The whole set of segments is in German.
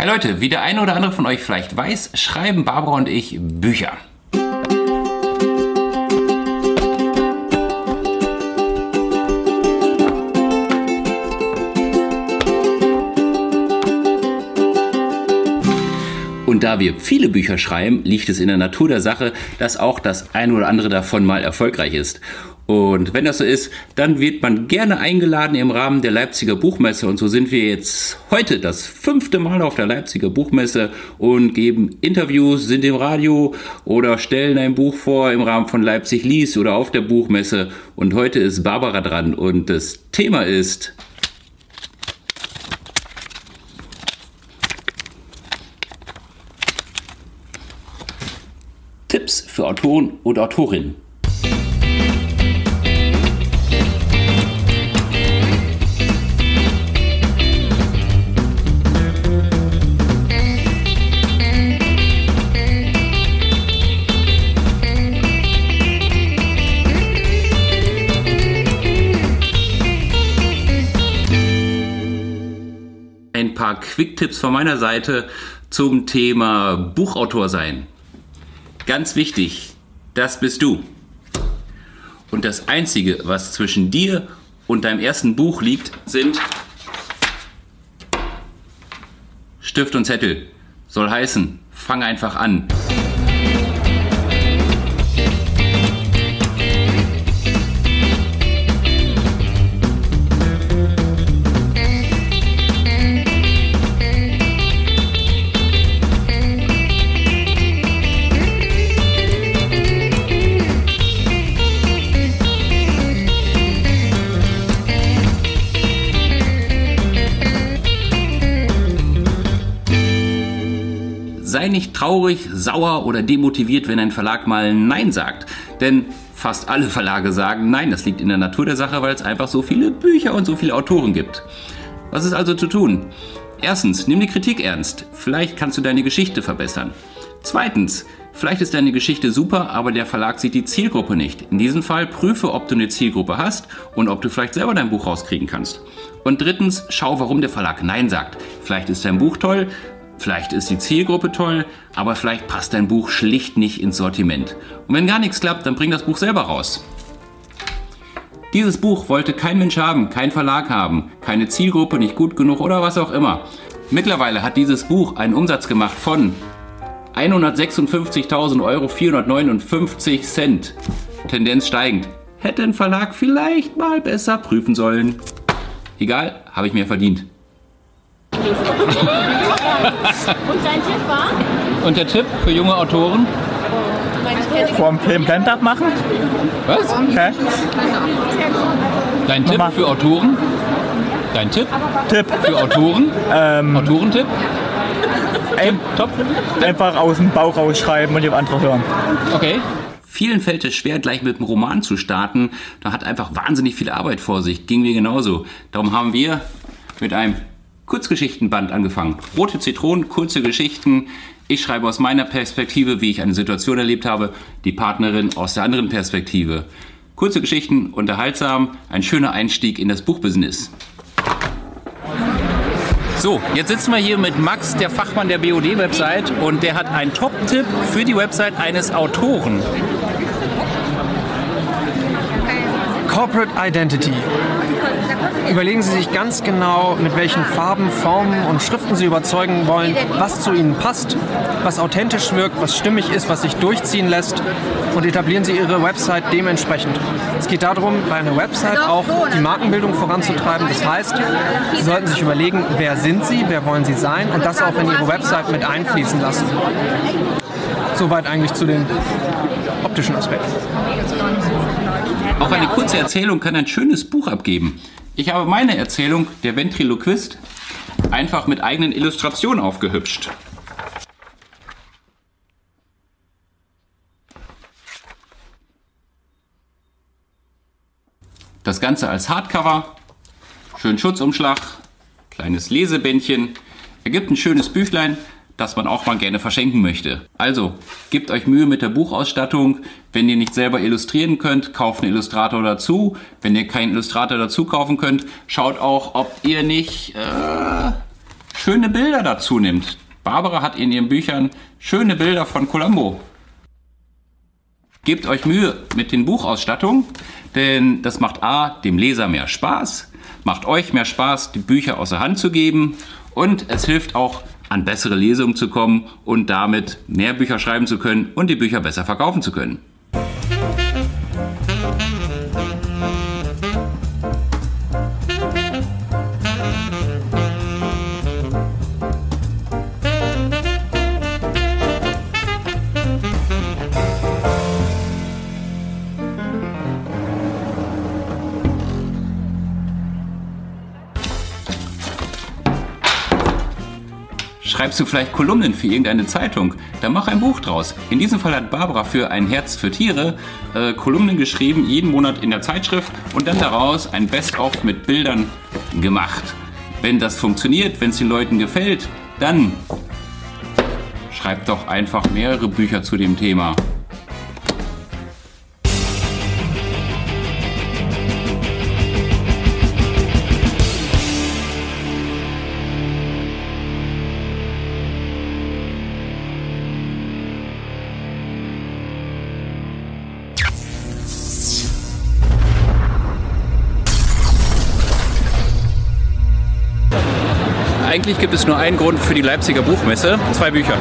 Hi Leute, wie der eine oder andere von euch vielleicht weiß, schreiben Barbara und ich Bücher. Und da wir viele Bücher schreiben, liegt es in der Natur der Sache, dass auch das eine oder andere davon mal erfolgreich ist. Und wenn das so ist, dann wird man gerne eingeladen im Rahmen der Leipziger Buchmesse. Und so sind wir jetzt heute das fünfte Mal auf der Leipziger Buchmesse und geben Interviews, sind im Radio oder stellen ein Buch vor im Rahmen von Leipzig liest oder auf der Buchmesse. Und heute ist Barbara dran und das Thema ist Tipps für Autoren und Autorinnen. Quick-Tipps von meiner Seite zum Thema Buchautor sein. Ganz wichtig, das bist du. Und das Einzige, was zwischen dir und deinem ersten Buch liegt, sind Stift und Zettel. Soll heißen, fang einfach an. Nicht traurig, sauer oder demotiviert, wenn ein Verlag mal Nein sagt. Denn fast alle Verlage sagen Nein. Das liegt in der Natur der Sache, weil es einfach so viele Bücher und so viele Autoren gibt. Was ist also zu tun? Erstens, nimm die Kritik ernst. Vielleicht kannst du deine Geschichte verbessern. Zweitens, vielleicht ist deine Geschichte super, aber der Verlag sieht die Zielgruppe nicht. In diesem Fall prüfe, ob du eine Zielgruppe hast und ob du vielleicht selber dein Buch rauskriegen kannst. Und drittens, schau, warum der Verlag Nein sagt. Vielleicht ist dein Buch toll, Vielleicht ist die Zielgruppe toll, aber vielleicht passt dein Buch schlicht nicht ins Sortiment. Und wenn gar nichts klappt, dann bring das Buch selber raus. Dieses Buch wollte kein Mensch haben, kein Verlag haben, keine Zielgruppe, nicht gut genug oder was auch immer. Mittlerweile hat dieses Buch einen Umsatz gemacht von 156.000 Euro 459 Cent. Tendenz steigend. Hätte ein Verlag vielleicht mal besser prüfen sollen. Egal, habe ich mir verdient. Und dein Tipp war? Und der Tipp für junge Autoren? Vorm Film Blend machen? Was? Okay. Dein Tipp Nochmal. für Autoren? Dein Tipp Tipp. für Autoren? Ähm, Autorentipp? ein, Top? einfach aus dem Bauch rausschreiben und die andere hören. Okay. Vielen fällt es schwer, gleich mit einem Roman zu starten. Da hat einfach wahnsinnig viel Arbeit vor sich. Ging mir genauso. Darum haben wir mit einem Kurzgeschichtenband angefangen. Rote Zitronen, kurze Geschichten. Ich schreibe aus meiner Perspektive, wie ich eine Situation erlebt habe, die Partnerin aus der anderen Perspektive. Kurze Geschichten, unterhaltsam, ein schöner Einstieg in das Buchbusiness. So, jetzt sitzen wir hier mit Max, der Fachmann der BOD-Website, und der hat einen Top-Tipp für die Website eines Autoren. Corporate Identity. Überlegen Sie sich ganz genau, mit welchen Farben, Formen und Schriften Sie überzeugen wollen, was zu Ihnen passt, was authentisch wirkt, was stimmig ist, was sich durchziehen lässt und etablieren Sie Ihre Website dementsprechend. Es geht darum, bei einer Website auch die Markenbildung voranzutreiben. Das heißt, Sie sollten sich überlegen, wer sind Sie, wer wollen Sie sein und das auch in Ihre Website mit einfließen lassen. Soweit eigentlich zu den optischen Aspekten. Auch eine kurze Erzählung kann ein schönes Buch abgeben. Ich habe meine Erzählung, der Ventriloquist, einfach mit eigenen Illustrationen aufgehübscht. Das Ganze als Hardcover, schön Schutzumschlag, kleines Lesebändchen, ergibt ein schönes Büchlein, das man auch mal gerne verschenken möchte. Also, gebt euch Mühe mit der Buchausstattung. Wenn ihr nicht selber illustrieren könnt, kauft einen Illustrator dazu. Wenn ihr keinen Illustrator dazu kaufen könnt, schaut auch, ob ihr nicht äh, schöne Bilder dazu nimmt. Barbara hat in ihren Büchern schöne Bilder von Columbo. Gebt euch Mühe mit den Buchausstattungen, denn das macht A, dem Leser mehr Spaß, macht euch mehr Spaß, die Bücher aus der Hand zu geben und es hilft auch, an bessere Lesungen zu kommen und damit mehr Bücher schreiben zu können und die Bücher besser verkaufen zu können. Schreibst du vielleicht Kolumnen für irgendeine Zeitung? Dann mach ein Buch draus. In diesem Fall hat Barbara für ein Herz für Tiere äh, Kolumnen geschrieben, jeden Monat in der Zeitschrift und dann daraus ein Best-of mit Bildern gemacht. Wenn das funktioniert, wenn es den Leuten gefällt, dann schreibt doch einfach mehrere Bücher zu dem Thema. Eigentlich gibt es nur einen Grund für die Leipziger Buchmesse, zwei Bücher.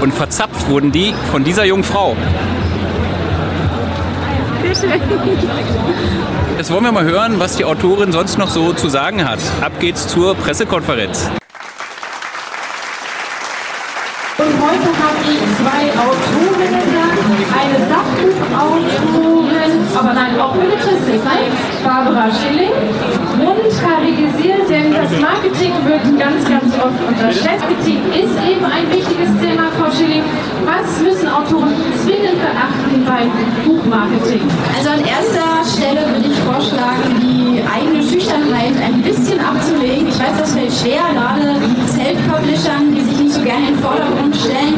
Und verzapft wurden die von dieser jungen Frau. Jetzt wollen wir mal hören, was die Autorin sonst noch so zu sagen hat. Ab geht's zur Pressekonferenz. Und heute habe ich zwei Autorinnen da. Eine Sachbuchautorin, aber nein, auch Belletristik, Barbara Schilling und Kari Gesir, denn das Marketing wird ganz, ganz oft unterschätzt. Marketing ist eben ein wichtiges Thema, Frau Schilling. Was müssen Autoren zwingend beachten beim Buchmarketing? Also an erster Stelle würde ich vorschlagen, die eigene Schüchternheit ein bisschen abzulegen. Ich weiß, das fällt schwer, gerade Self-Publishern, die sich nicht so gerne in den Vordergrund stellen.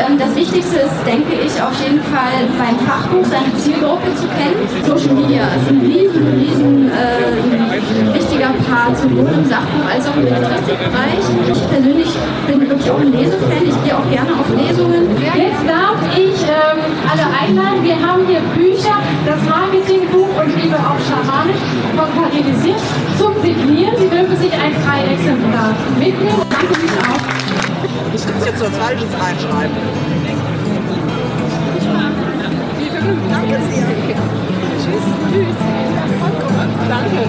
Ähm, das Wichtigste ist, denke ich, auf jeden Fall beim Fachbuch seine Zielgruppe zu kennen. Social Media ist ein riesen, riesen äh, wichtiger Part, sowohl im Sachbuch als auch im Belletristikbereich. Ich persönlich bin wirklich auch ein Lesefan. Ich gehe auch gerne auf Lesungen. Jetzt darf ich ähm, alle einladen. Wir haben hier Bücher, das Marketingbuch und Liebe auch schamanisch von Parilisiert zum Signieren. Sie dürfen sich ein Freiexemplar mitnehmen. Danke mich auch. Ich muss jetzt was Falsches reinschreiben. Danke sehr. Tschüss. Danke.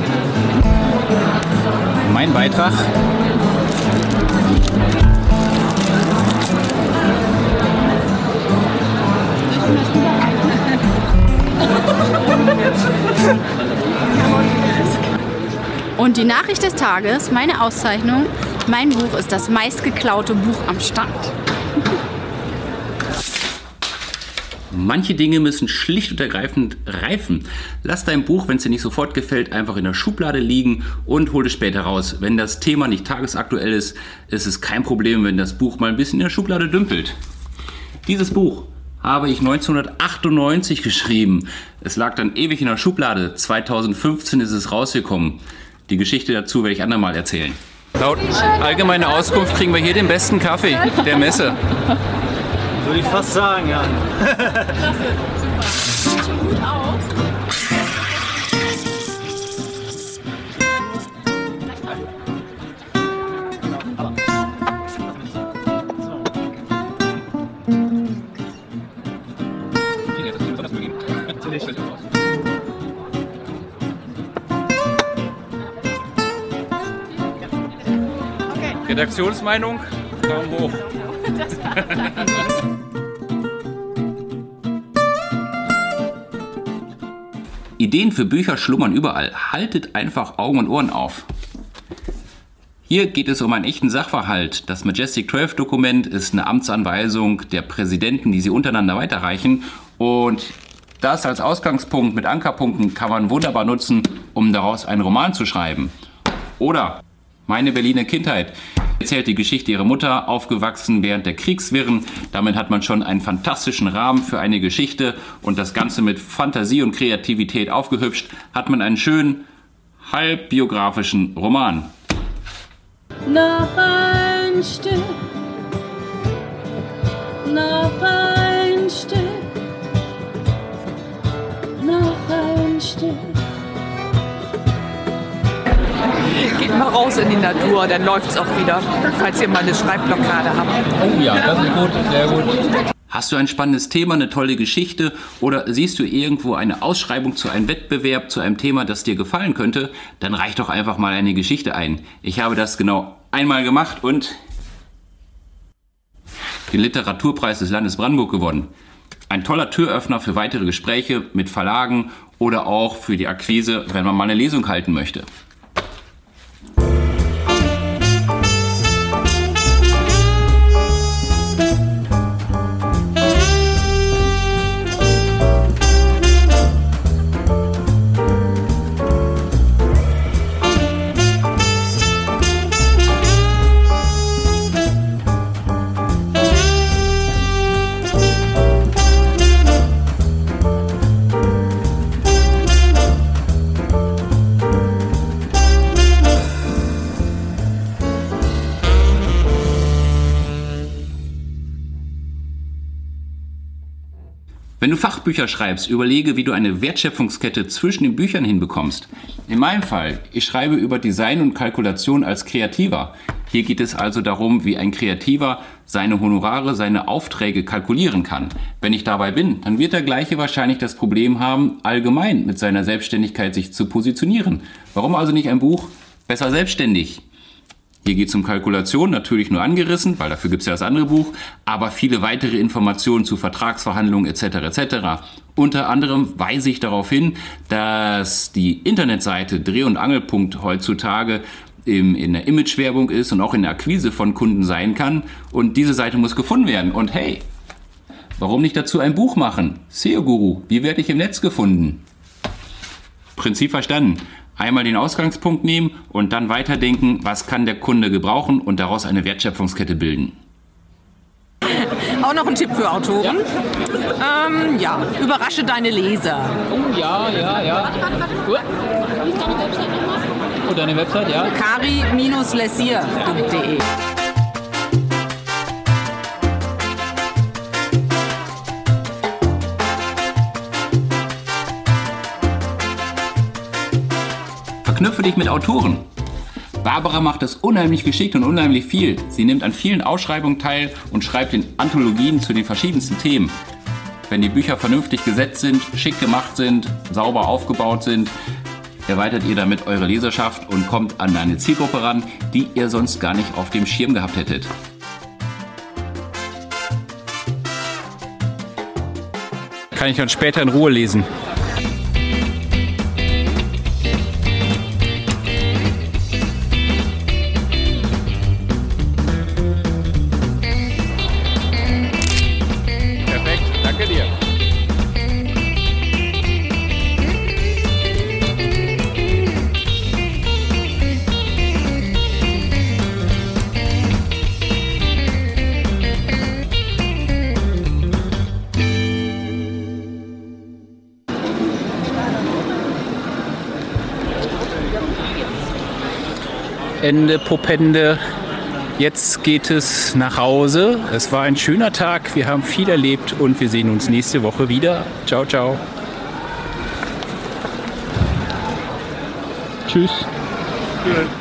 Mein Beitrag. Und die Nachricht des Tages, meine Auszeichnung, mein Buch ist das meistgeklaute Buch am Stand. Manche Dinge müssen schlicht und ergreifend reifen. Lass dein Buch, wenn es dir nicht sofort gefällt, einfach in der Schublade liegen und hol es später raus. Wenn das Thema nicht tagesaktuell ist, ist es kein Problem, wenn das Buch mal ein bisschen in der Schublade dümpelt. Dieses Buch habe ich 1998 geschrieben. Es lag dann ewig in der Schublade. 2015 ist es rausgekommen. Die Geschichte dazu werde ich andermal erzählen. Laut allgemeiner Auskunft kriegen wir hier den besten Kaffee der Messe. Würde ich fast sagen, ja. Redaktionsmeinung? Daumen hoch. Ideen für Bücher schlummern überall. Haltet einfach Augen und Ohren auf. Hier geht es um einen echten Sachverhalt. Das Majestic 12 Dokument ist eine Amtsanweisung der Präsidenten, die sie untereinander weiterreichen. Und das als Ausgangspunkt mit Ankerpunkten kann man wunderbar nutzen, um daraus einen Roman zu schreiben. Oder meine Berliner Kindheit. Erzählt die Geschichte ihrer Mutter, aufgewachsen während der Kriegswirren. Damit hat man schon einen fantastischen Rahmen für eine Geschichte und das Ganze mit Fantasie und Kreativität aufgehübscht, hat man einen schönen, halbbiografischen Roman. Noch ein Stück, noch ein Stück, noch ein Stück. Geht mal raus in die Natur, dann läuft's auch wieder, falls ihr mal eine Schreibblockade habt. Oh ja, das ist gut, sehr gut. Hast du ein spannendes Thema, eine tolle Geschichte oder siehst du irgendwo eine Ausschreibung zu einem Wettbewerb, zu einem Thema, das dir gefallen könnte, dann reich doch einfach mal eine Geschichte ein. Ich habe das genau einmal gemacht und den Literaturpreis des Landes Brandenburg gewonnen. Ein toller Türöffner für weitere Gespräche mit Verlagen oder auch für die Akquise, wenn man mal eine Lesung halten möchte. Wenn du Fachbücher schreibst, überlege, wie du eine Wertschöpfungskette zwischen den Büchern hinbekommst. In meinem Fall, ich schreibe über Design und Kalkulation als Kreativer. Hier geht es also darum, wie ein Kreativer seine Honorare, seine Aufträge kalkulieren kann. Wenn ich dabei bin, dann wird der gleiche wahrscheinlich das Problem haben, allgemein mit seiner Selbstständigkeit sich zu positionieren. Warum also nicht ein Buch besser selbstständig? Hier geht es um Kalkulation, natürlich nur angerissen, weil dafür gibt es ja das andere Buch, aber viele weitere Informationen zu Vertragsverhandlungen etc. etc. Unter anderem weise ich darauf hin, dass die Internetseite Dreh- und Angelpunkt heutzutage im, in der Imagewerbung ist und auch in der Akquise von Kunden sein kann. Und diese Seite muss gefunden werden. Und hey, warum nicht dazu ein Buch machen? SEO Guru, wie werde ich im Netz gefunden? Prinzip verstanden einmal den Ausgangspunkt nehmen und dann weiterdenken, was kann der Kunde gebrauchen und daraus eine Wertschöpfungskette bilden. Auch noch ein Tipp für Autoren. Ja, ähm, ja. überrasche deine Leser. Oh ja, ja, ja. Gut. Und deine Website, ja? kari-lessier.de Verknüpfe dich mit Autoren. Barbara macht das unheimlich geschickt und unheimlich viel. Sie nimmt an vielen Ausschreibungen teil und schreibt in Anthologien zu den verschiedensten Themen. Wenn die Bücher vernünftig gesetzt sind, schick gemacht sind, sauber aufgebaut sind, erweitert ihr damit eure Leserschaft und kommt an eine Zielgruppe ran, die ihr sonst gar nicht auf dem Schirm gehabt hättet. Kann ich dann später in Ruhe lesen. Ende Popende. Jetzt geht es nach Hause. Es war ein schöner Tag. Wir haben viel erlebt und wir sehen uns nächste Woche wieder. Ciao, ciao. Tschüss. Vielen